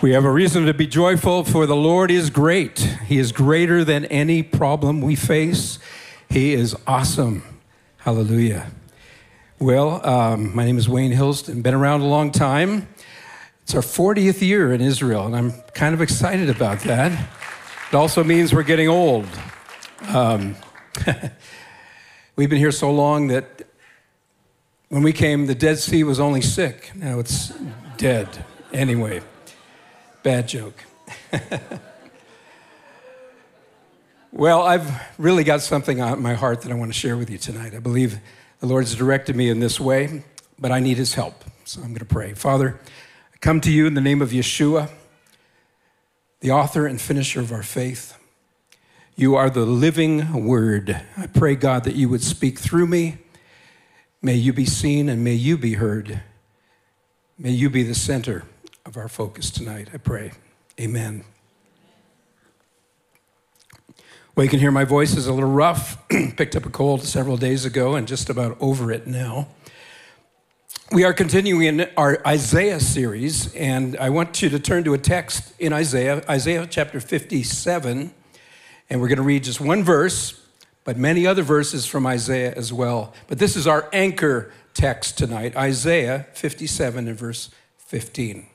We have a reason to be joyful, for the Lord is great. He is greater than any problem we face. He is awesome. Hallelujah. Well, um, my name is Wayne Hilsden, been around a long time. It's our 40th year in Israel, and I'm kind of excited about that. It also means we're getting old. Um, we've been here so long that when we came, the Dead Sea was only sick. Now it's dead. Anyway. Bad joke. well, I've really got something on my heart that I want to share with you tonight. I believe the Lord's directed me in this way, but I need His help. So I'm going to pray. Father, I come to you in the name of Yeshua, the author and finisher of our faith. You are the living word. I pray, God, that you would speak through me. May you be seen and may you be heard. May you be the center of our focus tonight, I pray. Amen. Well, you can hear my voice is a little rough. Picked up a cold several days ago and just about over it now. We are continuing in our Isaiah series, and I want you to turn to a text in Isaiah, Isaiah chapter 57, and we're going to read just one verse, but many other verses from Isaiah as well. But this is our anchor text tonight Isaiah 57 and verse 15.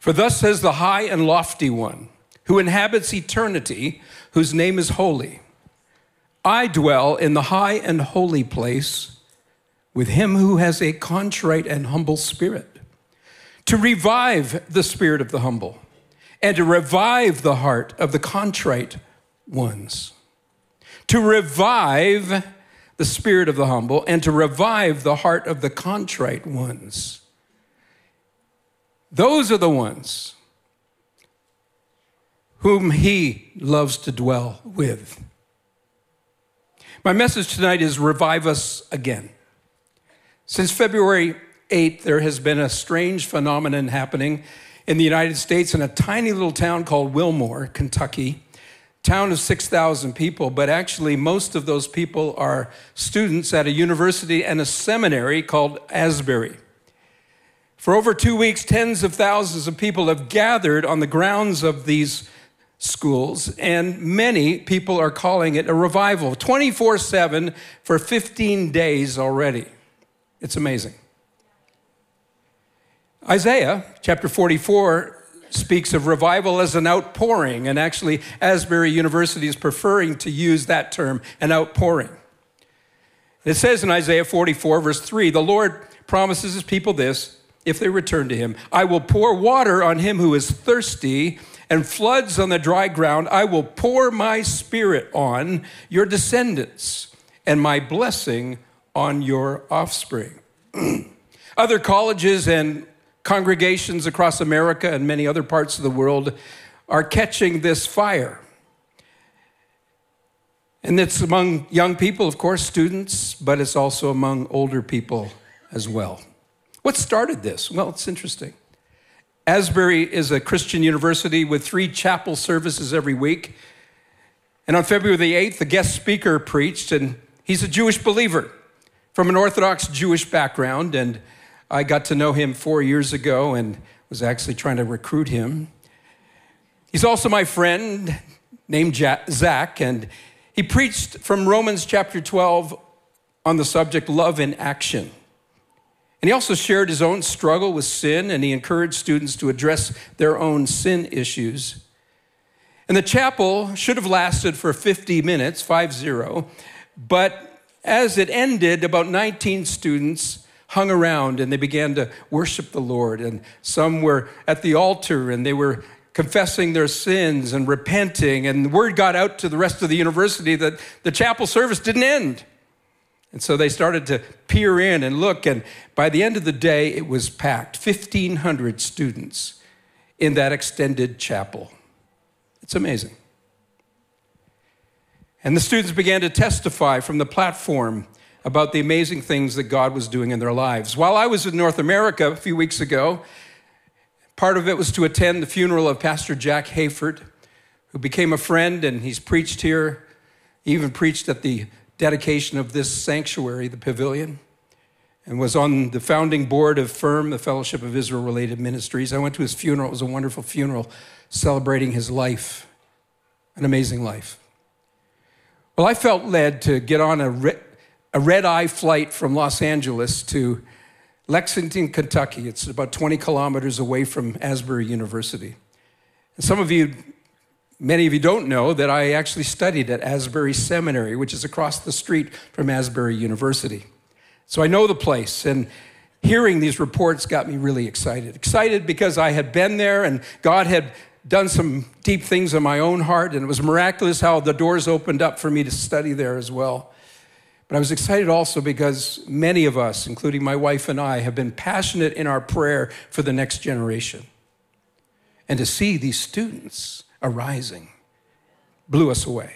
For thus says the high and lofty one, who inhabits eternity, whose name is holy. I dwell in the high and holy place with him who has a contrite and humble spirit, to revive the spirit of the humble, and to revive the heart of the contrite ones. To revive the spirit of the humble, and to revive the heart of the contrite ones those are the ones whom he loves to dwell with. My message tonight is Revive Us Again. Since February 8th, there has been a strange phenomenon happening in the United States in a tiny little town called Wilmore, Kentucky. Town of 6,000 people, but actually, most of those people are students at a university and a seminary called Asbury. For over two weeks, tens of thousands of people have gathered on the grounds of these schools, and many people are calling it a revival 24 7 for 15 days already. It's amazing. Isaiah chapter 44 speaks of revival as an outpouring, and actually, Asbury University is preferring to use that term, an outpouring. It says in Isaiah 44, verse 3, the Lord promises his people this if they return to him. I will pour water on him who is thirsty and floods on the dry ground. I will pour my spirit on your descendants and my blessing on your offspring. other colleges and congregations across America and many other parts of the world are catching this fire. And it's among young people, of course, students, but it's also among older people as well. What started this? Well, it's interesting. Asbury is a Christian university with three chapel services every week. And on February the 8th, the guest speaker preached, and he's a Jewish believer from an Orthodox Jewish background. And I got to know him four years ago and was actually trying to recruit him. He's also my friend named Zach, and he preached from Romans chapter 12 on the subject love in action. And he also shared his own struggle with sin, and he encouraged students to address their own sin issues. And the chapel should have lasted for 50 minutes, 5 0, but as it ended, about 19 students hung around and they began to worship the Lord. And some were at the altar and they were confessing their sins and repenting. And the word got out to the rest of the university that the chapel service didn't end. And so they started to peer in and look, and by the end of the day, it was packed 1,500 students in that extended chapel. It's amazing. And the students began to testify from the platform about the amazing things that God was doing in their lives. While I was in North America a few weeks ago, part of it was to attend the funeral of Pastor Jack Hayford, who became a friend, and he's preached here, he even preached at the dedication of this sanctuary, the pavilion. and was on the founding board of FIRM, the Fellowship of Israel Related Ministries. I went to his funeral. It was a wonderful funeral celebrating his life, an amazing life. Well, I felt led to get on a, re- a red eye flight from Los Angeles to Lexington, Kentucky. It's about 20 kilometers away from Asbury University. And some of you, many of you don't know that I actually studied at Asbury Seminary, which is across the street from Asbury University. So I know the place. And hearing these reports got me really excited. Excited because I had been there and God had done some deep things in my own heart. And it was miraculous how the doors opened up for me to study there as well. But I was excited also because many of us, including my wife and I, have been passionate in our prayer for the next generation. And to see these students arising blew us away.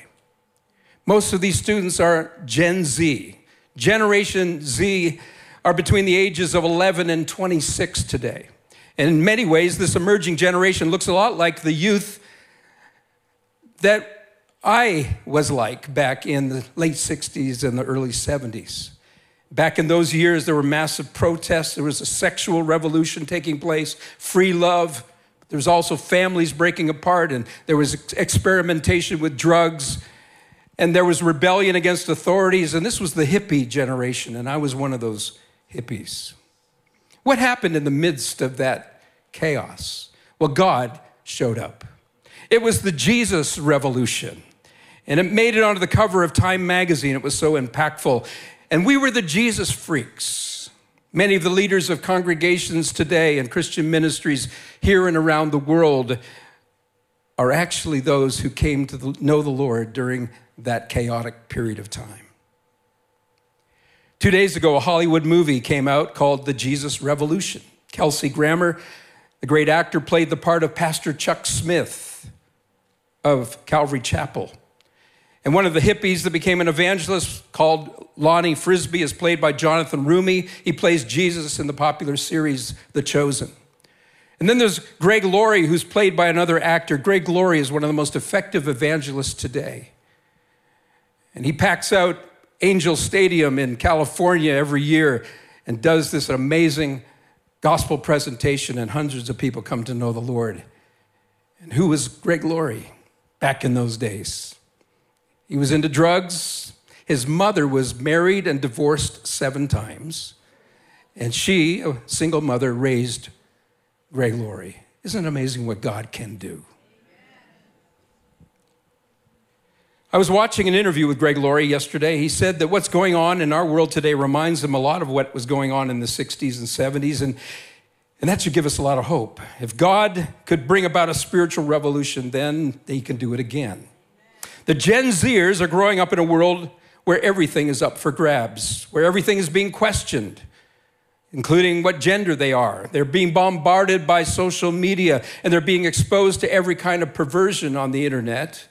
Most of these students are Gen Z, Generation Z are between the ages of 11 and 26 today. And in many ways, this emerging generation looks a lot like the youth that I was like back in the late 60s and the early 70s. Back in those years, there were massive protests. There was a sexual revolution taking place, free love. There was also families breaking apart, and there was experimentation with drugs and there was rebellion against authorities, and this was the hippie generation, and I was one of those hippies. What happened in the midst of that chaos? Well, God showed up. It was the Jesus revolution, and it made it onto the cover of Time magazine. It was so impactful. And we were the Jesus freaks. Many of the leaders of congregations today and Christian ministries here and around the world are actually those who came to know the Lord during that chaotic period of time. Two days ago, a Hollywood movie came out called The Jesus Revolution. Kelsey Grammer, the great actor, played the part of Pastor Chuck Smith of Calvary Chapel. And one of the hippies that became an evangelist called Lonnie Frisbee is played by Jonathan Roumie. He plays Jesus in the popular series The Chosen. And then there's Greg Laurie, who's played by another actor. Greg Laurie is one of the most effective evangelists today. And he packs out Angel Stadium in California every year and does this amazing gospel presentation, and hundreds of people come to know the Lord. And who was Greg Laurie back in those days? He was into drugs. His mother was married and divorced seven times. And she, a single mother, raised Greg Laurie. Isn't it amazing what God can do? I was watching an interview with Greg Laurie yesterday. He said that what's going on in our world today reminds him a lot of what was going on in the 60s and 70s, and, and that should give us a lot of hope. If God could bring about a spiritual revolution, then he can do it again. The Gen Zers are growing up in a world where everything is up for grabs, where everything is being questioned, including what gender they are. They're being bombarded by social media and they're being exposed to every kind of perversion on the internet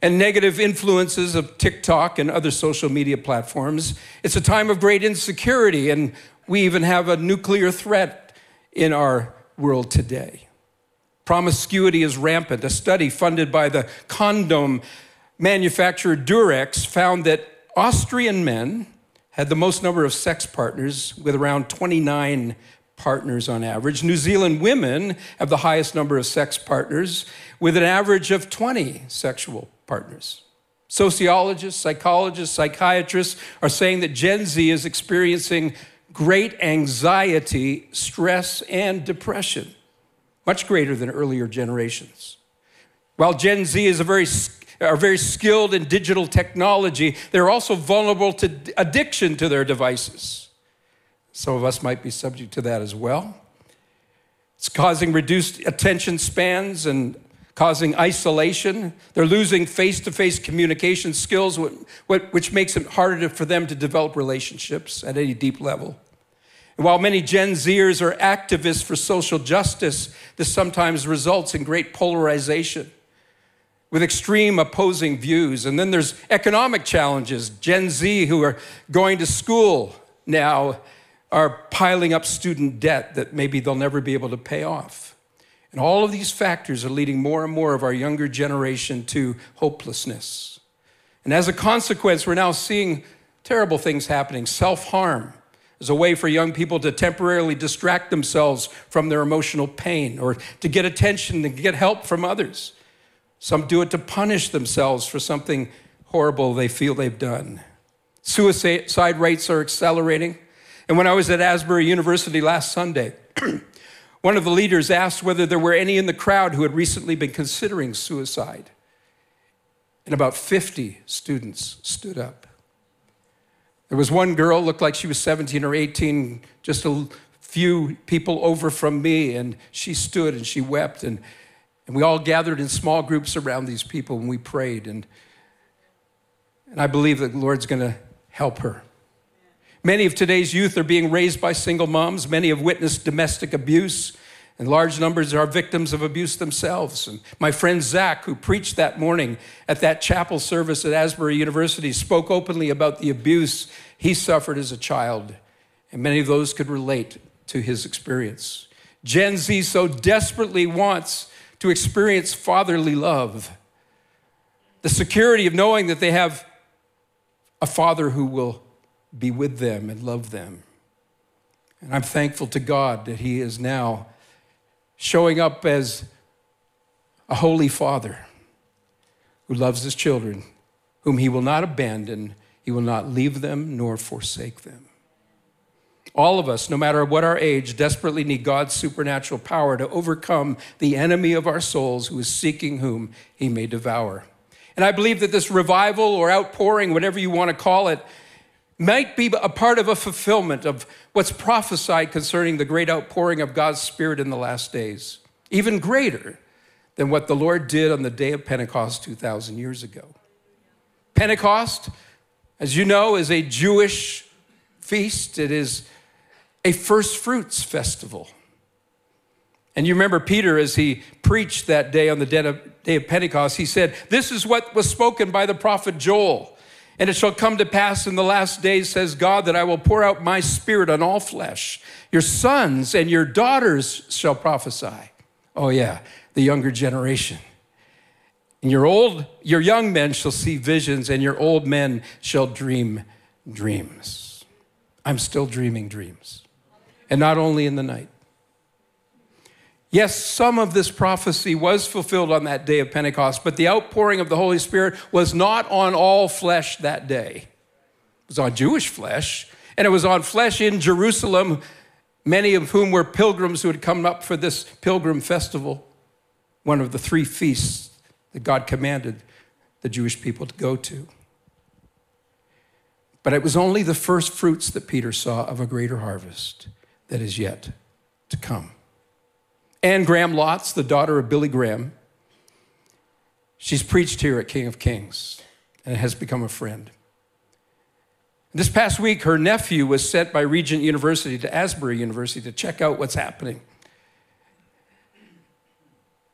and negative influences of TikTok and other social media platforms. It's a time of great insecurity, and we even have a nuclear threat in our world today. Promiscuity is rampant. A study funded by the condom manufacturer Durex found that Austrian men had the most number of sex partners, with around 29 partners on average. New Zealand women have the highest number of sex partners, with an average of 20 sexual partners. Sociologists, psychologists, psychiatrists are saying that Gen Z is experiencing great anxiety, stress, and depression, much greater than earlier generations. While Gen Z is a very are very skilled in digital technology, they're also vulnerable to addiction to their devices. Some of us might be subject to that as well. It's causing reduced attention spans and causing isolation. They're losing face to face communication skills, which makes it harder for them to develop relationships at any deep level. And while many Gen Zers are activists for social justice, this sometimes results in great polarization with extreme opposing views. And then there's economic challenges. Gen Z who are going to school now are piling up student debt that maybe they'll never be able to pay off. And all of these factors are leading more and more of our younger generation to hopelessness. And as a consequence, we're now seeing terrible things happening self harm, as a way for young people to temporarily distract themselves from their emotional pain or to get attention and get help from others. Some do it to punish themselves for something horrible they feel they've done. Suicide rates are accelerating. And when I was at Asbury University last Sunday, one of the leaders asked whether there were any in the crowd who had recently been considering suicide. And about 50 students stood up. There was one girl, looked like she was 17 or 18, just a few people over from me, and she stood and she wept. And, and we all gathered in small groups around these people and we prayed. And, and I believe that the Lord's going to help her. Many of today's youth are being raised by single moms. Many have witnessed domestic abuse, and large numbers are victims of abuse themselves. And my friend Zach, who preached that morning at that chapel service at Asbury University, spoke openly about the abuse he suffered as a child, and many of those could relate to his experience. Gen Z so desperately wants to experience fatherly love, the security of knowing that they have a father who will be with them and love them. And I'm thankful to God that He is now showing up as a holy Father who loves His children, whom He will not abandon, He will not leave them nor forsake them. All of us, no matter what our age, desperately need God's supernatural power to overcome the enemy of our souls who is seeking whom He may devour. And I believe that this revival or outpouring, whatever you want to call it, might be a part of a fulfillment of what's prophesied concerning the great outpouring of God's Spirit in the last days, even greater than what the Lord did on the day of Pentecost 2,000 years ago. Pentecost, as you know, is a Jewish feast, it is a first fruits festival. And you remember Peter, as he preached that day on the day of Pentecost, he said, This is what was spoken by the prophet Joel. And it shall come to pass in the last days, says God, that I will pour out my spirit on all flesh. Your sons and your daughters shall prophesy. Oh, yeah, the younger generation. And your old, your young men shall see visions, and your old men shall dream dreams. I'm still dreaming dreams. And not only in the night. Yes, some of this prophecy was fulfilled on that day of Pentecost, but the outpouring of the Holy Spirit was not on all flesh that day. It was on Jewish flesh, and it was on flesh in Jerusalem, many of whom were pilgrims who had come up for this pilgrim festival, one of the three feasts that God commanded the Jewish people to go to. But it was only the first fruits that Peter saw of a greater harvest that is yet to come. Anne Graham Lotz, the daughter of Billy Graham, she's preached here at King of Kings and has become a friend. This past week, her nephew was sent by Regent University to Asbury University to check out what's happening.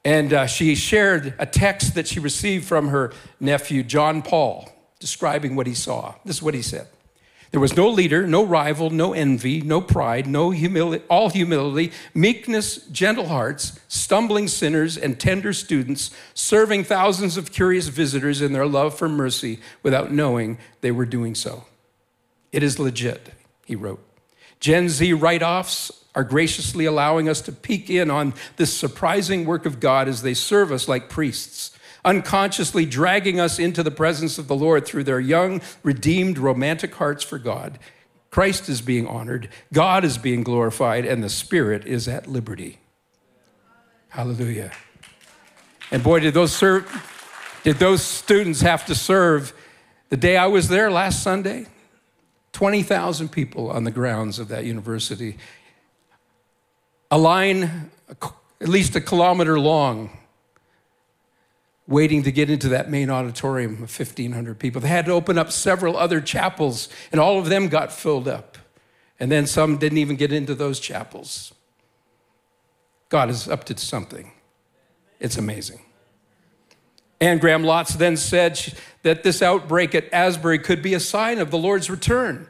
And uh, she shared a text that she received from her nephew, John Paul, describing what he saw. This is what he said there was no leader, no rival, no envy, no pride, no humility, all humility, meekness, gentle hearts, stumbling sinners, and tender students, serving thousands of curious visitors in their love for mercy without knowing they were doing so. It is legit, he wrote. Gen Z write offs are graciously allowing us to peek in on this surprising work of God as they serve us like priests unconsciously dragging us into the presence of the Lord through their young, redeemed, romantic hearts for God. Christ is being honored, God is being glorified, and the Spirit is at liberty. Hallelujah. And boy, did those serve, did those students have to serve the day I was there last Sunday? 20,000 people on the grounds of that university. A line at least a kilometer long waiting to get into that main auditorium of 1,500 people. They had to open up several other chapels, and all of them got filled up. And then some didn't even get into those chapels. God is up to something. It's amazing. Anne Graham Lotz then said that this outbreak at Asbury could be a sign of the Lord's return.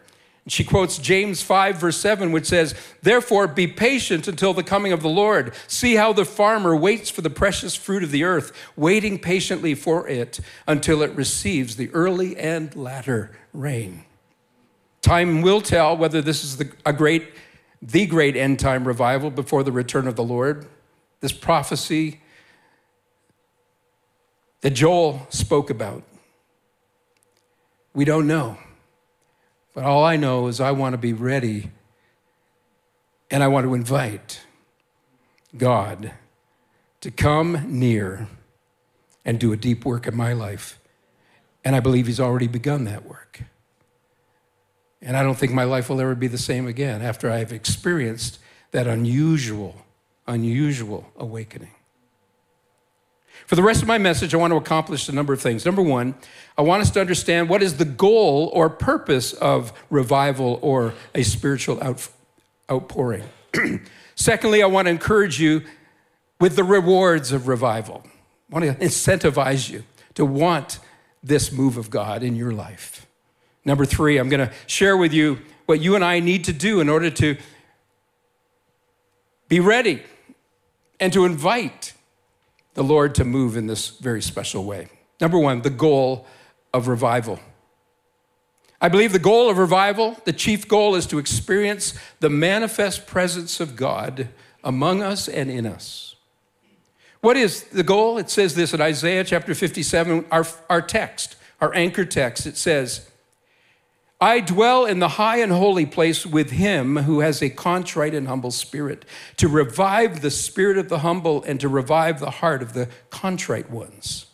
She quotes James 5, verse 7, which says, Therefore, be patient until the coming of the Lord. See how the farmer waits for the precious fruit of the earth, waiting patiently for it until it receives the early and latter rain. Time will tell whether this is the, a great, the great end time revival before the return of the Lord. This prophecy that Joel spoke about. We don't know. But all I know is I want to be ready and I want to invite God to come near and do a deep work in my life. And I believe He's already begun that work. And I don't think my life will ever be the same again after I've experienced that unusual, unusual awakening. For the rest of my message, I want to accomplish a number of things. Number one, I want us to understand what is the goal or purpose of revival or a spiritual out, outpouring. Secondly, I want to encourage you with the rewards of revival. I want to incentivize you to want this move of God in your life. Number three, I'm going to share with you what you and I need to do in order to be ready and to invite the Lord to move in this very special way. Number one, the goal of revival. I believe the goal of revival, the chief goal, is to experience the manifest presence of God among us and in us. What is the goal? It says this in Isaiah chapter 57, our, our text, our anchor text. It says, I dwell in the high and holy place with him who has a contrite and humble spirit, to revive the spirit of the humble and to revive the heart of the contrite ones.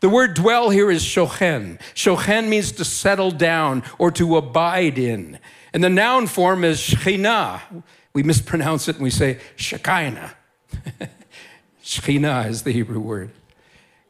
The word dwell here is shochen. Shochen means to settle down or to abide in. And the noun form is shekhinah. We mispronounce it and we say shekinah. shekhinah is the Hebrew word.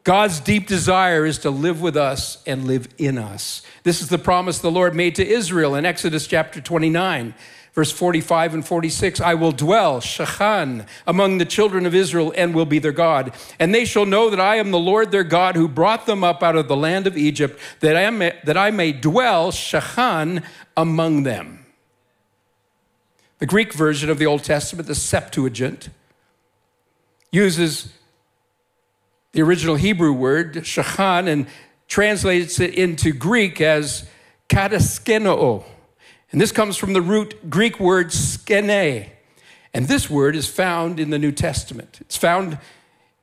God's deep desire is to live with us and live in us. This is the promise the Lord made to Israel in Exodus chapter 29. Verse 45 and 46 I will dwell, Shechan, among the children of Israel and will be their God. And they shall know that I am the Lord their God who brought them up out of the land of Egypt, that I may, that I may dwell, Shechan, among them. The Greek version of the Old Testament, the Septuagint, uses the original Hebrew word, Shechan, and translates it into Greek as kataskenoo and this comes from the root Greek word skene. And this word is found in the New Testament. It's found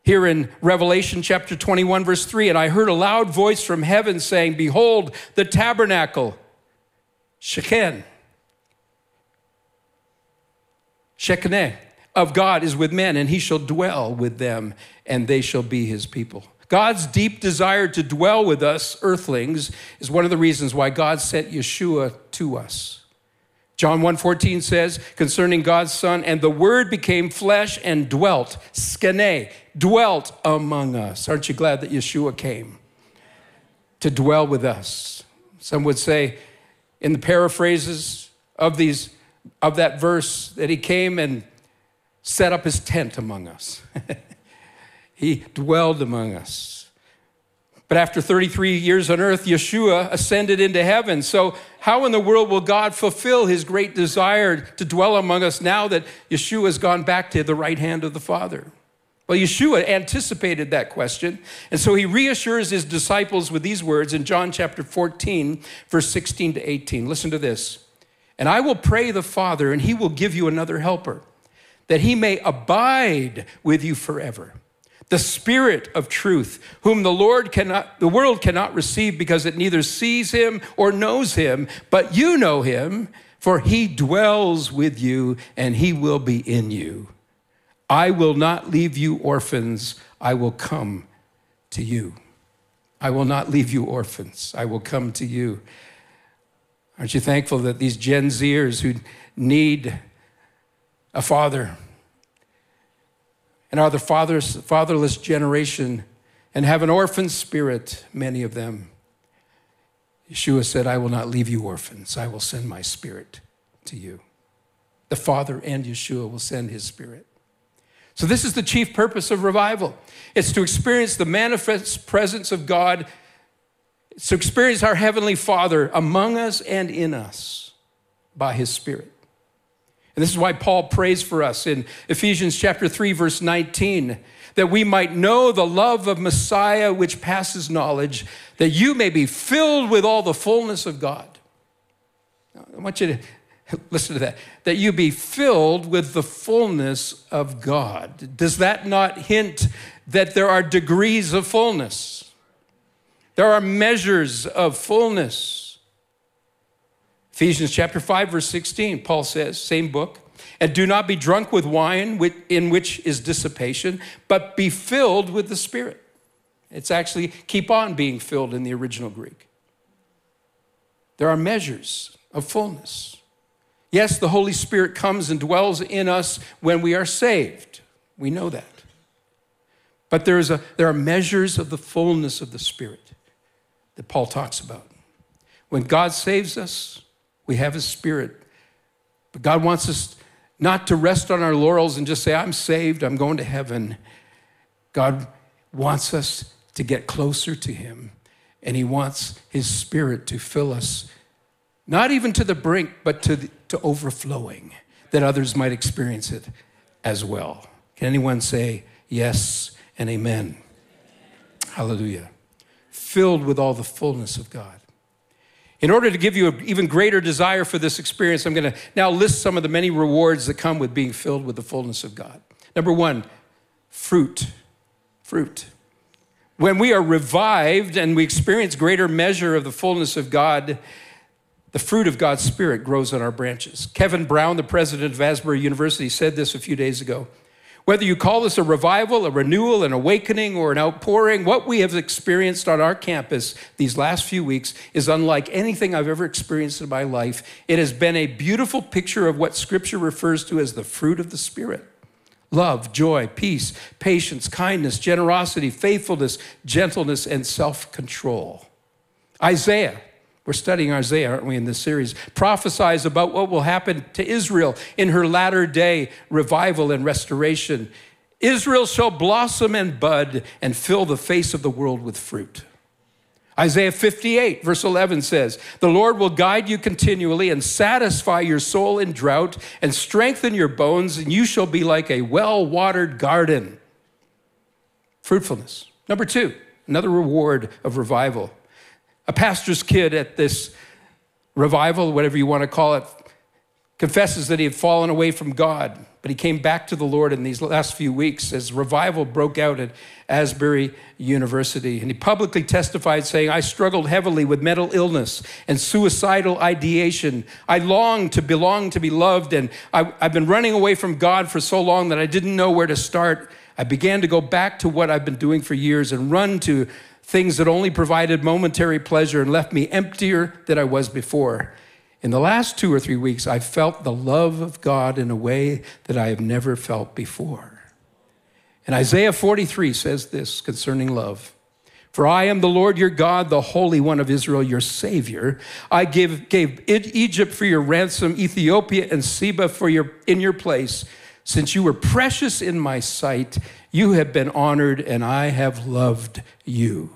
here in Revelation chapter 21, verse 3. And I heard a loud voice from heaven saying, Behold, the tabernacle, Sheken, Shekinah of God is with men, and he shall dwell with them, and they shall be his people. God's deep desire to dwell with us, earthlings, is one of the reasons why God sent Yeshua to us. John 1:14 says concerning God's son and the word became flesh and dwelt skene dwelt among us. Aren't you glad that Yeshua came to dwell with us? Some would say in the paraphrases of these of that verse that he came and set up his tent among us. He dwelled among us. But after 33 years on earth, Yeshua ascended into heaven. So, how in the world will God fulfill his great desire to dwell among us now that Yeshua has gone back to the right hand of the Father? Well, Yeshua anticipated that question. And so he reassures his disciples with these words in John chapter 14, verse 16 to 18. Listen to this. And I will pray the Father, and he will give you another helper, that he may abide with you forever. The spirit of truth whom the lord cannot the world cannot receive because it neither sees him or knows him but you know him for he dwells with you and he will be in you. I will not leave you orphans. I will come to you. I will not leave you orphans. I will come to you. Aren't you thankful that these gen zers who need a father and are the fathers, fatherless generation and have an orphan spirit, many of them. Yeshua said, I will not leave you orphans. I will send my spirit to you. The Father and Yeshua will send his spirit. So, this is the chief purpose of revival it's to experience the manifest presence of God, it's to experience our Heavenly Father among us and in us by his Spirit. And this is why Paul prays for us in Ephesians chapter 3 verse 19 that we might know the love of Messiah which passes knowledge that you may be filled with all the fullness of God. I want you to listen to that. That you be filled with the fullness of God. Does that not hint that there are degrees of fullness? There are measures of fullness. Ephesians chapter 5 verse 16 Paul says, same book, and do not be drunk with wine in which is dissipation, but be filled with the Spirit. It's actually keep on being filled in the original Greek. There are measures of fullness. Yes, the Holy Spirit comes and dwells in us when we are saved. We know that. But there's a, there are measures of the fullness of the Spirit that Paul talks about. When God saves us, we have His Spirit. But God wants us not to rest on our laurels and just say, I'm saved, I'm going to heaven. God wants us to get closer to Him, and He wants His Spirit to fill us, not even to the brink, but to, the, to overflowing, that others might experience it as well. Can anyone say yes and amen? Hallelujah. Filled with all the fullness of God. In order to give you an even greater desire for this experience, I'm going to now list some of the many rewards that come with being filled with the fullness of God. Number one, fruit. Fruit. When we are revived and we experience greater measure of the fullness of God, the fruit of God's Spirit grows on our branches. Kevin Brown, the president of Asbury University, said this a few days ago. Whether you call this a revival, a renewal, an awakening, or an outpouring, what we have experienced on our campus these last few weeks is unlike anything I've ever experienced in my life. It has been a beautiful picture of what Scripture refers to as the fruit of the Spirit love, joy, peace, patience, kindness, generosity, faithfulness, gentleness, and self control. Isaiah, we're studying Isaiah, aren't we, in this series, prophesies about what will happen to Israel in her latter day revival and restoration. Israel shall blossom and bud and fill the face of the world with fruit. Isaiah 58, verse 11 says, The Lord will guide you continually and satisfy your soul in drought and strengthen your bones, and you shall be like a well watered garden. Fruitfulness. Number two, another reward of revival. A pastor's kid at this revival, whatever you want to call it, confesses that he had fallen away from God, but he came back to the Lord in these last few weeks as revival broke out at Asbury University. And he publicly testified, saying, I struggled heavily with mental illness and suicidal ideation. I longed to belong, to be loved, and I, have been running away from God for so long that I didn't know where to start. I began to go back to what I've been doing for years and run to things that only provided momentary pleasure and left me emptier than I was before. In the last two or three weeks, I felt the love of God in a way that I have never felt before. And Isaiah 43 says this concerning love For I am the Lord your God, the Holy One of Israel, your Savior. I give, gave Egypt for your ransom, Ethiopia and Seba for your, in your place. Since you were precious in my sight, you have been honored, and I have loved you.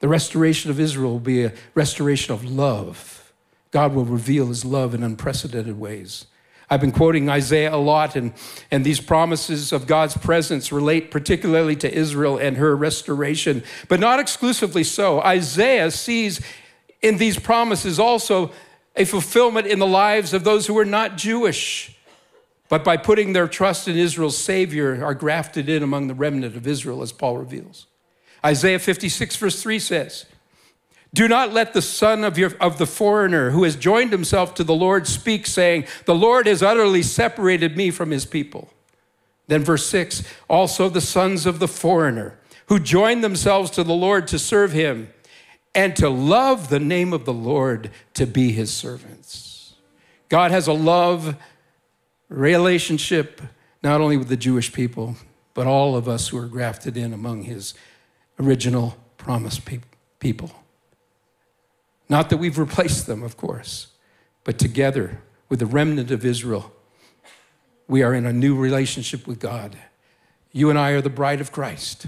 The restoration of Israel will be a restoration of love. God will reveal his love in unprecedented ways. I've been quoting Isaiah a lot, and, and these promises of God's presence relate particularly to Israel and her restoration, but not exclusively so. Isaiah sees in these promises also a fulfillment in the lives of those who are not Jewish, but by putting their trust in Israel's Savior, are grafted in among the remnant of Israel, as Paul reveals. Isaiah 56, verse 3 says, Do not let the son of, your, of the foreigner who has joined himself to the Lord speak, saying, The Lord has utterly separated me from his people. Then, verse 6 also the sons of the foreigner who joined themselves to the Lord to serve him and to love the name of the Lord to be his servants. God has a love relationship not only with the Jewish people, but all of us who are grafted in among his original promised people. Not that we've replaced them, of course, but together with the remnant of Israel, we are in a new relationship with God. You and I are the bride of Christ.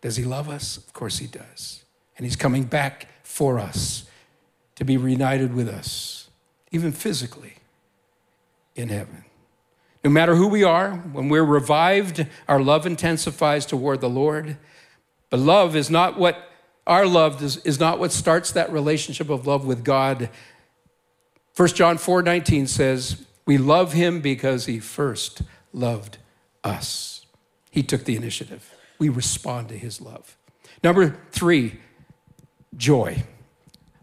Does he love us? Of course he does. And he's coming back for us to be reunited with us, even physically, in heaven. No matter who we are, when we're revived, our love intensifies toward the Lord. But love is not what our love is, is not what starts that relationship of love with God. 1 John 4 19 says, We love him because he first loved us. He took the initiative. We respond to his love. Number three, joy.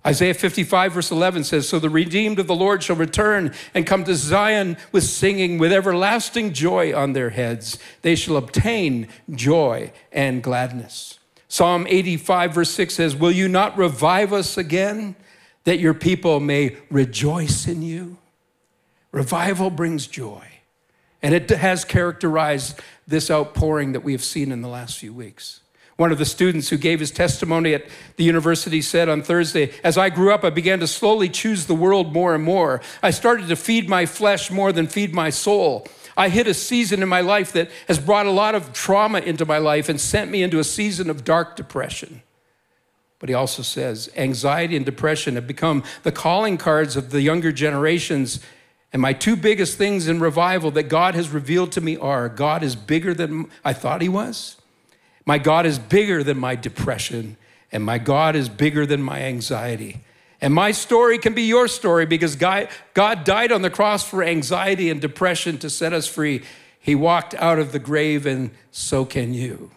Isaiah 55, verse 11 says, So the redeemed of the Lord shall return and come to Zion with singing, with everlasting joy on their heads. They shall obtain joy and gladness. Psalm 85, verse 6 says, Will you not revive us again, that your people may rejoice in you? Revival brings joy. And it has characterized this outpouring that we have seen in the last few weeks. One of the students who gave his testimony at the university said on Thursday, As I grew up, I began to slowly choose the world more and more. I started to feed my flesh more than feed my soul. I hit a season in my life that has brought a lot of trauma into my life and sent me into a season of dark depression. But he also says, anxiety and depression have become the calling cards of the younger generations. And my two biggest things in revival that God has revealed to me are God is bigger than I thought he was my God is bigger than my depression, and my God is bigger than my anxiety. And my story can be your story because God, died on the cross for anxiety and depression to set us free. He walked out of the grave, and so can you.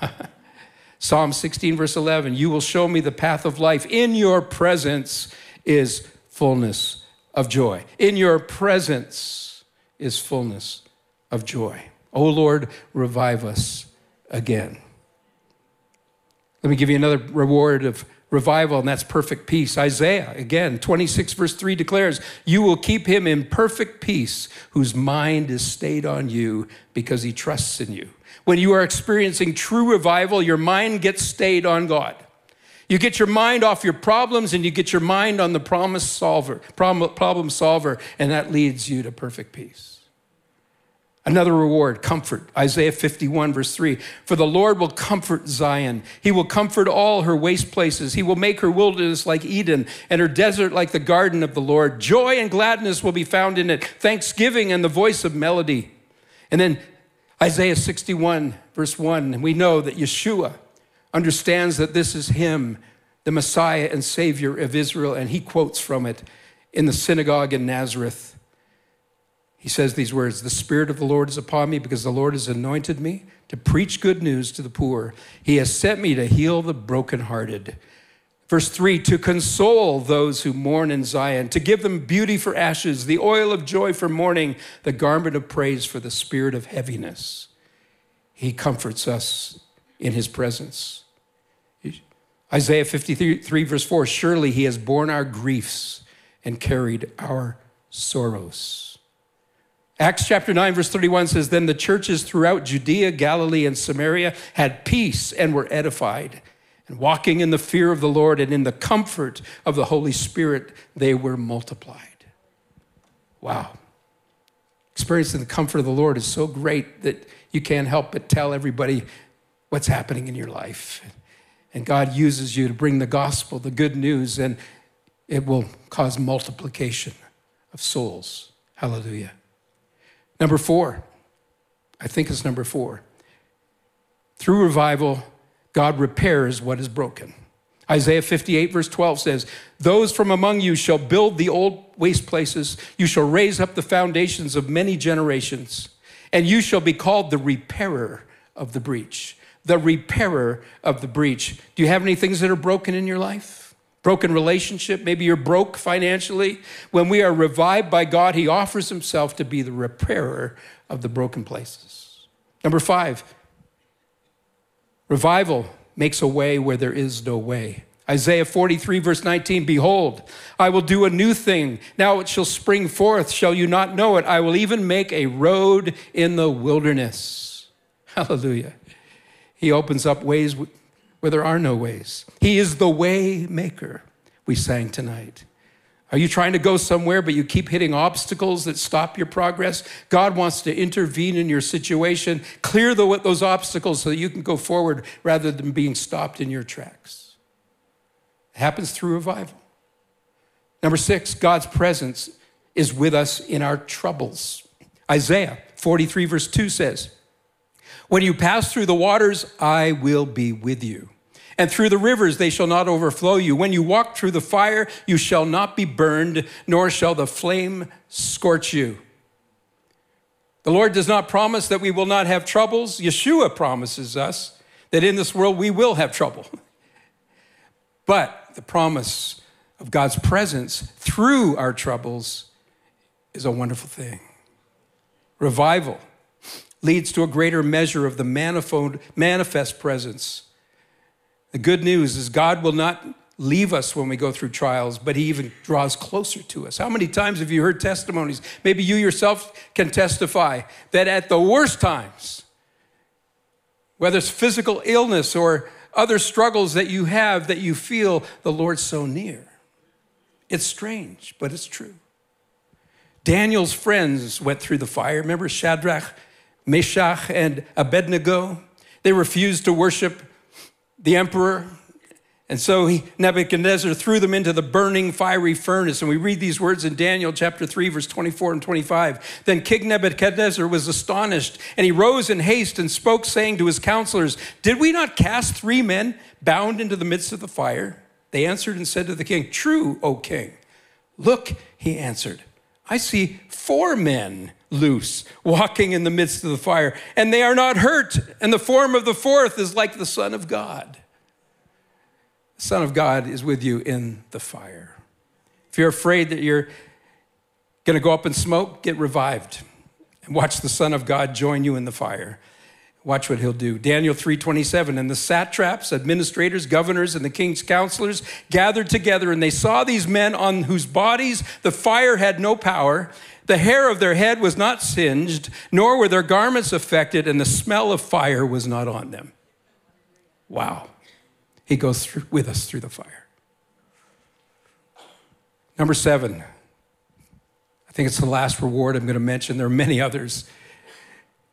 Psalm 16, verse 11 You will show me the path of life. In your presence is fullness of joy. In your presence is fullness of joy. O oh Lord, revive us again. Let me give you another reward of revival, and that's perfect peace. Isaiah, again, 26, verse 3 declares, You will keep him in perfect peace, whose mind is stayed on you because he trusts in you. When you are experiencing true revival, your mind gets stayed on God. You get your mind off your problems and you get your mind on the promise solver, problem solver, and that leads you to perfect peace. Another reward, comfort. Isaiah 51, verse 3. For the Lord will comfort Zion. He will comfort all her waste places. He will make her wilderness like Eden and her desert like the garden of the Lord. Joy and gladness will be found in it, thanksgiving and the voice of melody. And then Isaiah 61, verse 1. And we know that Yeshua understands that this is Him, the Messiah and Savior of Israel. And he quotes from it in the synagogue in Nazareth. He says these words The Spirit of the Lord is upon me because the Lord has anointed me to preach good news to the poor. He has sent me to heal the brokenhearted. Verse 3 to console those who mourn in Zion, to give them beauty for ashes, the oil of joy for mourning, the garment of praise for the spirit of heaviness. He comforts us in his presence. Isaiah 53, verse 4 Surely he has borne our griefs and carried our sorrows. Acts chapter 9, verse 31 says, Then the churches throughout Judea, Galilee, and Samaria had peace and were edified. And walking in the fear of the Lord and in the comfort of the Holy Spirit, they were multiplied. Wow. Experiencing the comfort of the Lord is so great that you can't help but tell everybody what's happening in your life. And God uses you to bring the gospel, the good news, and it will cause multiplication of souls. Hallelujah. Number four, I think it's number four. Through revival, God repairs what is broken. Isaiah 58, verse 12 says, Those from among you shall build the old waste places. You shall raise up the foundations of many generations, and you shall be called the repairer of the breach. The repairer of the breach. Do you have any things that are broken in your life? Broken relationship, maybe you're broke financially. When we are revived by God, He offers Himself to be the repairer of the broken places. Number five, revival makes a way where there is no way. Isaiah 43, verse 19 Behold, I will do a new thing. Now it shall spring forth. Shall you not know it? I will even make a road in the wilderness. Hallelujah. He opens up ways where there are no ways. He is the way maker, we sang tonight. Are you trying to go somewhere, but you keep hitting obstacles that stop your progress? God wants to intervene in your situation, clear the, those obstacles so that you can go forward rather than being stopped in your tracks. It happens through revival. Number six, God's presence is with us in our troubles. Isaiah 43, verse 2 says, when you pass through the waters, I will be with you. And through the rivers they shall not overflow you. When you walk through the fire, you shall not be burned, nor shall the flame scorch you. The Lord does not promise that we will not have troubles. Yeshua promises us that in this world we will have trouble. But the promise of God's presence through our troubles is a wonderful thing. Revival leads to a greater measure of the manifold, manifest presence. The good news is God will not leave us when we go through trials, but He even draws closer to us. How many times have you heard testimonies? Maybe you yourself can testify that at the worst times, whether it's physical illness or other struggles that you have, that you feel the Lord so near. It's strange, but it's true. Daniel's friends went through the fire. Remember Shadrach, Meshach, and Abednego? They refused to worship the emperor. And so he, Nebuchadnezzar threw them into the burning fiery furnace. And we read these words in Daniel chapter 3, verse 24 and 25. Then King Nebuchadnezzar was astonished, and he rose in haste and spoke, saying to his counselors, Did we not cast three men bound into the midst of the fire? They answered and said to the king, True, O king. Look, he answered, I see four men loose walking in the midst of the fire, and they are not hurt, and the form of the fourth is like the Son of God. The Son of God is with you in the fire. If you're afraid that you're going to go up in smoke, get revived and watch the Son of God join you in the fire. Watch what he'll do. Daniel 3:27 and the satraps, administrators, governors and the king's counselors gathered together and they saw these men on whose bodies the fire had no power. The hair of their head was not singed, nor were their garments affected and the smell of fire was not on them. Wow. He goes through, with us through the fire. Number seven, I think it's the last reward I'm going to mention. There are many others.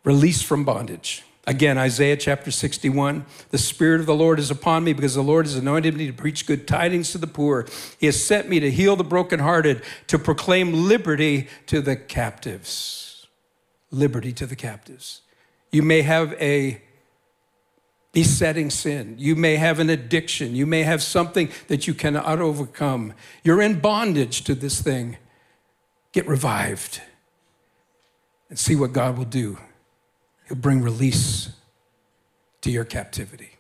Release from bondage. Again, Isaiah chapter 61 The Spirit of the Lord is upon me because the Lord has anointed me to preach good tidings to the poor. He has sent me to heal the brokenhearted, to proclaim liberty to the captives. Liberty to the captives. You may have a besetting sin. You may have an addiction. You may have something that you cannot overcome. You're in bondage to this thing. Get revived and see what God will do. He'll bring release to your captivity.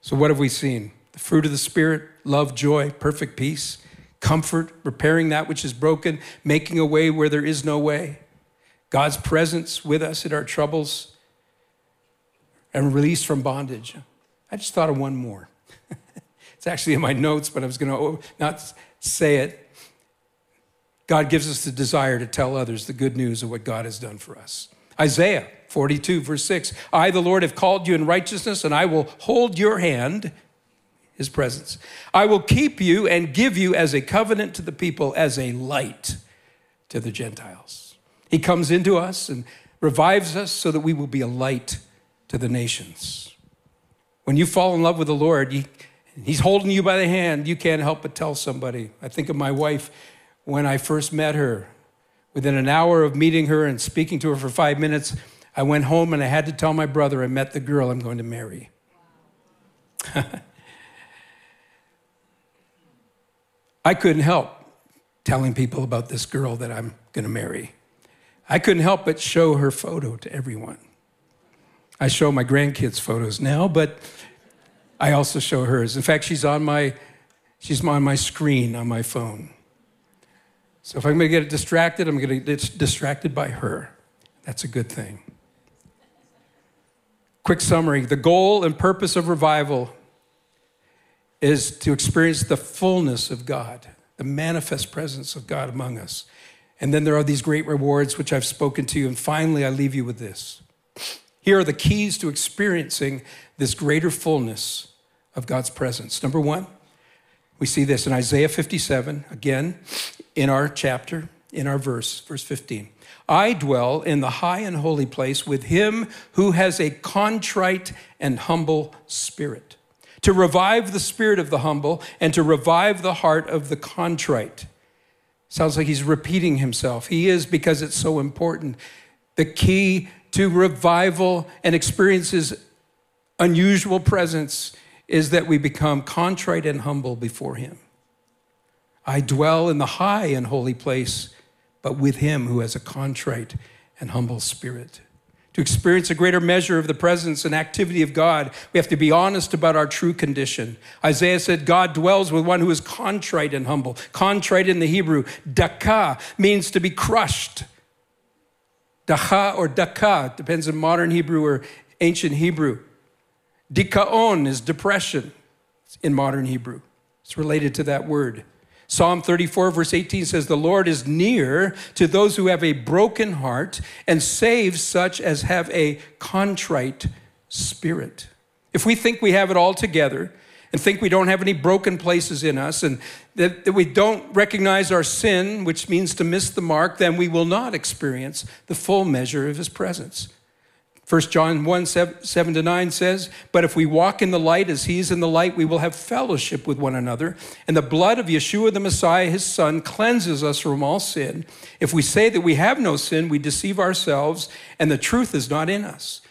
So, what have we seen? The fruit of the Spirit love, joy, perfect peace, comfort, repairing that which is broken, making a way where there is no way, God's presence with us in our troubles and release from bondage. I just thought of one more. it's actually in my notes, but I was going to not say it. God gives us the desire to tell others the good news of what God has done for us. Isaiah 42, verse 6 I, the Lord, have called you in righteousness, and I will hold your hand, his presence. I will keep you and give you as a covenant to the people, as a light to the Gentiles. He comes into us and revives us so that we will be a light to the nations. When you fall in love with the Lord, he, He's holding you by the hand, you can't help but tell somebody. I think of my wife when I first met her. Within an hour of meeting her and speaking to her for five minutes, I went home and I had to tell my brother I met the girl I'm going to marry. I couldn't help telling people about this girl that I'm going to marry. I couldn't help but show her photo to everyone. I show my grandkids photos now, but I also show hers. In fact, she's on my she's on my screen on my phone. So if I'm going to get distracted, I'm going to get distracted by her. That's a good thing. Quick summary the goal and purpose of revival is to experience the fullness of God, the manifest presence of God among us. And then there are these great rewards, which I've spoken to you. And finally, I leave you with this here are the keys to experiencing this greater fullness of God's presence. Number one, we see this in Isaiah 57, again, in our chapter, in our verse, verse 15. I dwell in the high and holy place with him who has a contrite and humble spirit, to revive the spirit of the humble and to revive the heart of the contrite. Sounds like he's repeating himself. He is because it's so important. The key to revival and experiences unusual presence is that we become contrite and humble before Him. I dwell in the high and holy place, but with Him who has a contrite and humble spirit. To experience a greater measure of the presence and activity of God, we have to be honest about our true condition. Isaiah said, God dwells with one who is contrite and humble. Contrite in the Hebrew, daka, means to be crushed. Daha or daka, depends on modern Hebrew or ancient Hebrew. Dikaon is depression in modern Hebrew. It's related to that word. Psalm 34, verse 18 says, The Lord is near to those who have a broken heart and saves such as have a contrite spirit. If we think we have it all together and think we don't have any broken places in us and that, that we don't recognize our sin, which means to miss the mark, then we will not experience the full measure of his presence. 1 John 1 7, 7, to 9 says, But if we walk in the light as he is in the light, we will have fellowship with one another. And the blood of Yeshua the Messiah, his son, cleanses us from all sin. If we say that we have no sin, we deceive ourselves, and the truth is not in us.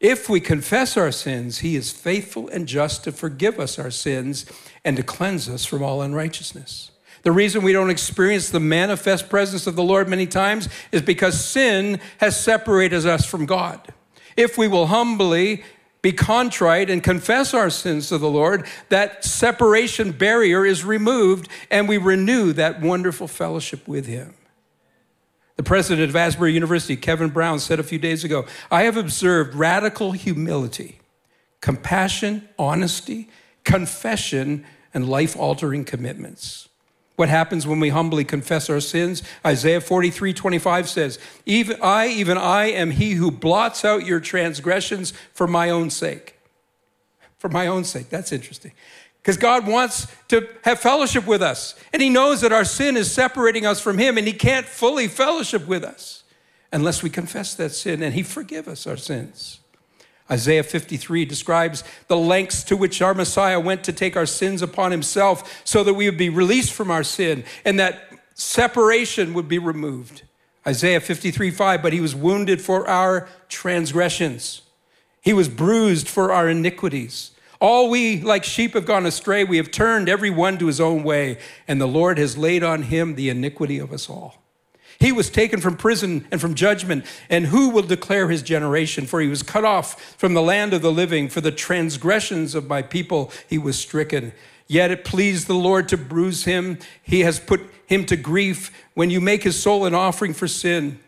If we confess our sins, he is faithful and just to forgive us our sins and to cleanse us from all unrighteousness. The reason we don't experience the manifest presence of the Lord many times is because sin has separated us from God. If we will humbly be contrite and confess our sins to the Lord, that separation barrier is removed and we renew that wonderful fellowship with Him. The president of Asbury University, Kevin Brown, said a few days ago I have observed radical humility, compassion, honesty, confession, and life altering commitments. What happens when we humbly confess our sins? Isaiah 43 25 says, even I, even I, am he who blots out your transgressions for my own sake. For my own sake. That's interesting. Because God wants to have fellowship with us. And He knows that our sin is separating us from Him, and He can't fully fellowship with us unless we confess that sin and He forgive us our sins. Isaiah 53 describes the lengths to which our Messiah went to take our sins upon himself so that we would be released from our sin and that separation would be removed. Isaiah 53 5, but he was wounded for our transgressions, he was bruised for our iniquities. All we, like sheep, have gone astray. We have turned every one to his own way, and the Lord has laid on him the iniquity of us all. He was taken from prison and from judgment, and who will declare his generation? For he was cut off from the land of the living. For the transgressions of my people he was stricken. Yet it pleased the Lord to bruise him. He has put him to grief. When you make his soul an offering for sin,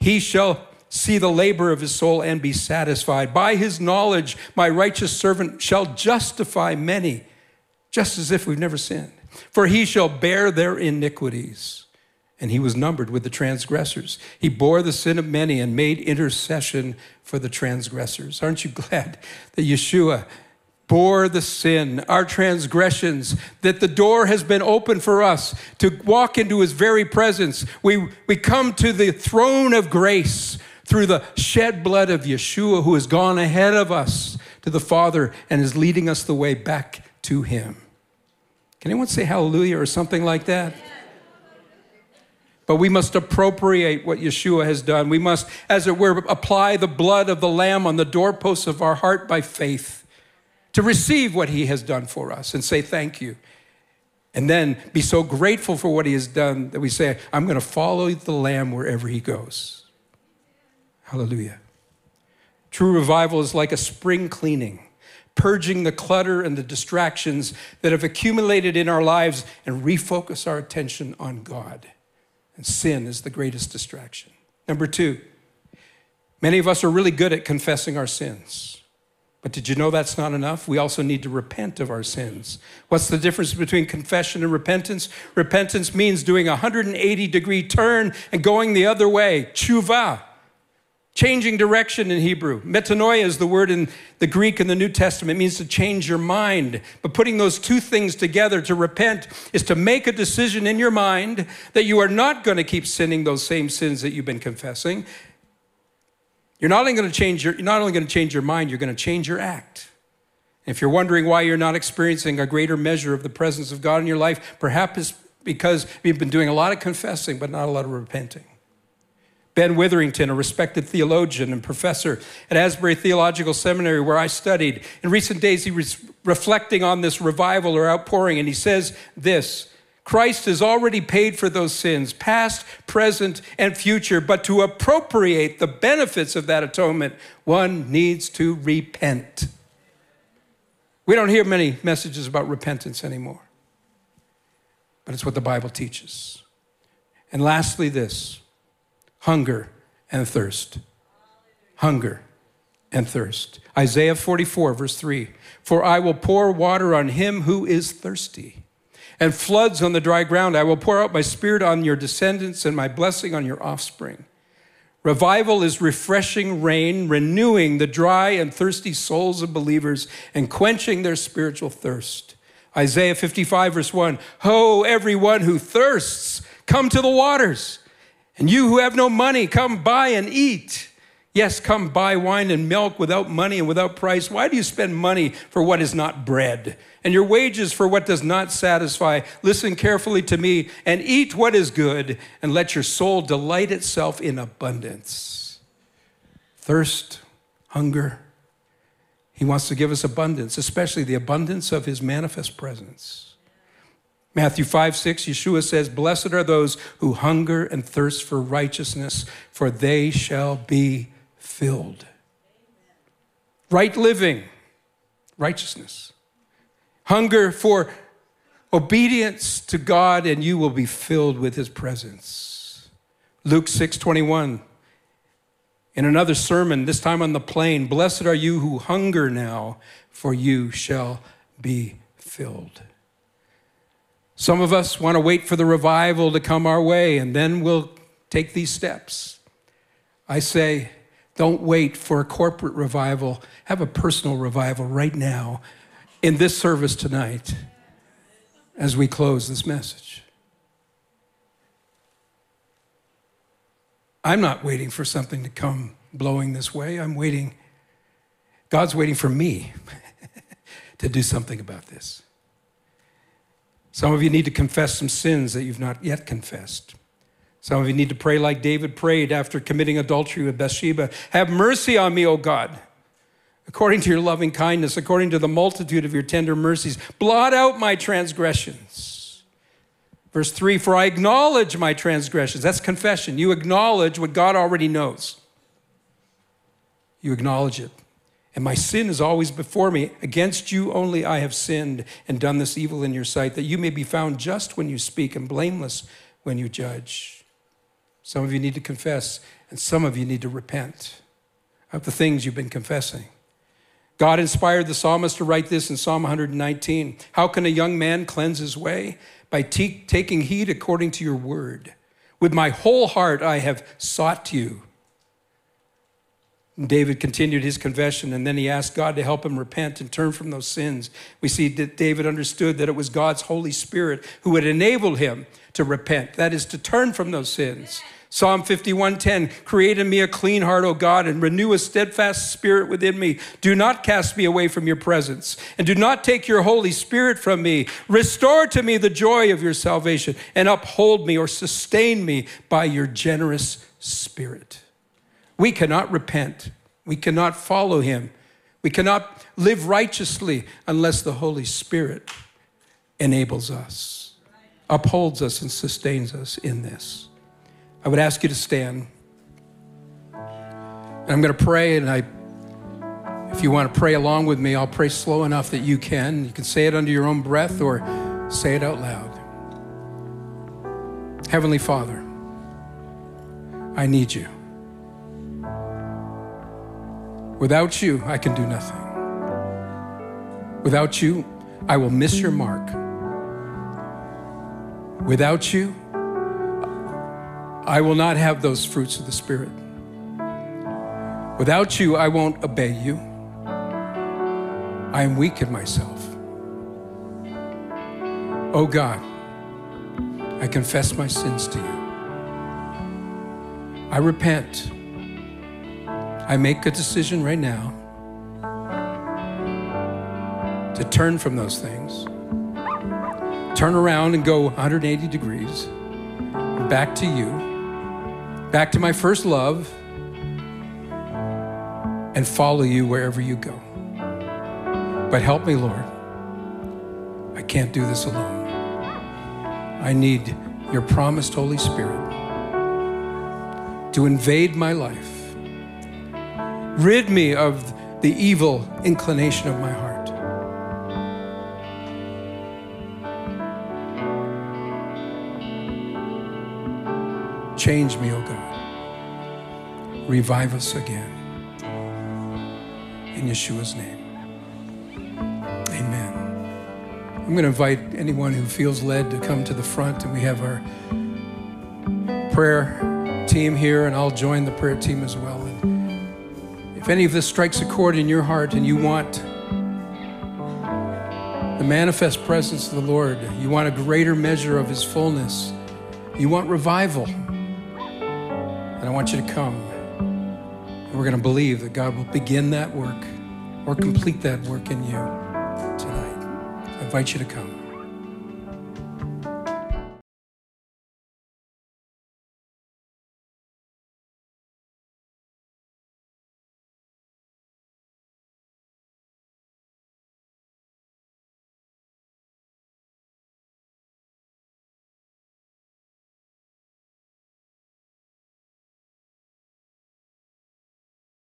he shall see the labor of his soul and be satisfied. By his knowledge, my righteous servant shall justify many, just as if we've never sinned. For he shall bear their iniquities and he was numbered with the transgressors. He bore the sin of many and made intercession for the transgressors. Aren't you glad that Yeshua bore the sin, our transgressions, that the door has been opened for us to walk into his very presence? We, we come to the throne of grace through the shed blood of Yeshua, who has gone ahead of us to the Father and is leading us the way back to him. Can anyone say hallelujah or something like that? But we must appropriate what Yeshua has done. We must, as it were, apply the blood of the Lamb on the doorposts of our heart by faith to receive what He has done for us and say thank you. And then be so grateful for what He has done that we say, I'm going to follow the Lamb wherever He goes. Hallelujah. True revival is like a spring cleaning purging the clutter and the distractions that have accumulated in our lives and refocus our attention on God. And sin is the greatest distraction. Number two, many of us are really good at confessing our sins. But did you know that's not enough? We also need to repent of our sins. What's the difference between confession and repentance? Repentance means doing a 180 degree turn and going the other way, tshuva. Changing direction in Hebrew. Metanoia is the word in the Greek in the New Testament. It means to change your mind. But putting those two things together to repent is to make a decision in your mind that you are not going to keep sinning those same sins that you've been confessing. You're not only going to change your, you're not only going to change your mind, you're going to change your act. If you're wondering why you're not experiencing a greater measure of the presence of God in your life, perhaps it's because you've been doing a lot of confessing, but not a lot of repenting. Ben Witherington, a respected theologian and professor at Asbury Theological Seminary, where I studied, in recent days he was reflecting on this revival or outpouring, and he says this Christ has already paid for those sins, past, present, and future, but to appropriate the benefits of that atonement, one needs to repent. We don't hear many messages about repentance anymore, but it's what the Bible teaches. And lastly, this hunger and thirst. Hunger and thirst. Isaiah 44, verse 3 For I will pour water on him who is thirsty, and floods on the dry ground. I will pour out my spirit on your descendants and my blessing on your offspring. Revival is refreshing rain, renewing the dry and thirsty souls of believers and quenching their spiritual thirst. Isaiah 55, verse 1 Ho, everyone who thirsts, come to the waters. And you who have no money, come buy and eat. Yes, come buy wine and milk without money and without price. Why do you spend money for what is not bread, and your wages for what does not satisfy? Listen carefully to me and eat what is good, and let your soul delight itself in abundance. Thirst, hunger. He wants to give us abundance, especially the abundance of his manifest presence. Matthew 5, 6, Yeshua says, Blessed are those who hunger and thirst for righteousness, for they shall be filled. Right living, righteousness. Hunger for obedience to God, and you will be filled with his presence. Luke 6, 21. In another sermon, this time on the plain, blessed are you who hunger now, for you shall be filled. Some of us want to wait for the revival to come our way and then we'll take these steps. I say, don't wait for a corporate revival. Have a personal revival right now in this service tonight as we close this message. I'm not waiting for something to come blowing this way. I'm waiting, God's waiting for me to do something about this. Some of you need to confess some sins that you've not yet confessed. Some of you need to pray like David prayed after committing adultery with Bathsheba Have mercy on me, O God, according to your loving kindness, according to the multitude of your tender mercies. Blot out my transgressions. Verse 3 For I acknowledge my transgressions. That's confession. You acknowledge what God already knows, you acknowledge it. And my sin is always before me. Against you only I have sinned and done this evil in your sight, that you may be found just when you speak and blameless when you judge. Some of you need to confess, and some of you need to repent of the things you've been confessing. God inspired the psalmist to write this in Psalm 119 How can a young man cleanse his way? By t- taking heed according to your word. With my whole heart I have sought you. David continued his confession and then he asked God to help him repent and turn from those sins. We see that David understood that it was God's Holy Spirit who had enabled him to repent, that is, to turn from those sins. Psalm 51:10 Create in me a clean heart, O God, and renew a steadfast spirit within me. Do not cast me away from your presence, and do not take your Holy Spirit from me. Restore to me the joy of your salvation, and uphold me or sustain me by your generous spirit. We cannot repent. We cannot follow him. We cannot live righteously unless the Holy Spirit enables us, upholds us, and sustains us in this. I would ask you to stand. And I'm going to pray, and I, if you want to pray along with me, I'll pray slow enough that you can. You can say it under your own breath or say it out loud. Heavenly Father, I need you. Without you, I can do nothing. Without you, I will miss your mark. Without you, I will not have those fruits of the Spirit. Without you, I won't obey you. I am weak in myself. Oh God, I confess my sins to you. I repent I make a decision right now to turn from those things, turn around and go 180 degrees back to you, back to my first love and follow you wherever you go. But help me, Lord. I can't do this alone. I need your promised Holy Spirit to invade my life. Rid me of the evil inclination of my heart. Change me, O oh God. Revive us again. In Yeshua's name. Amen. I'm going to invite anyone who feels led to come to the front, and we have our prayer team here, and I'll join the prayer team as well. If any of this strikes a chord in your heart and you want the manifest presence of the Lord, you want a greater measure of His fullness, you want revival, and I want you to come. And we're going to believe that God will begin that work or complete that work in you tonight. I invite you to come.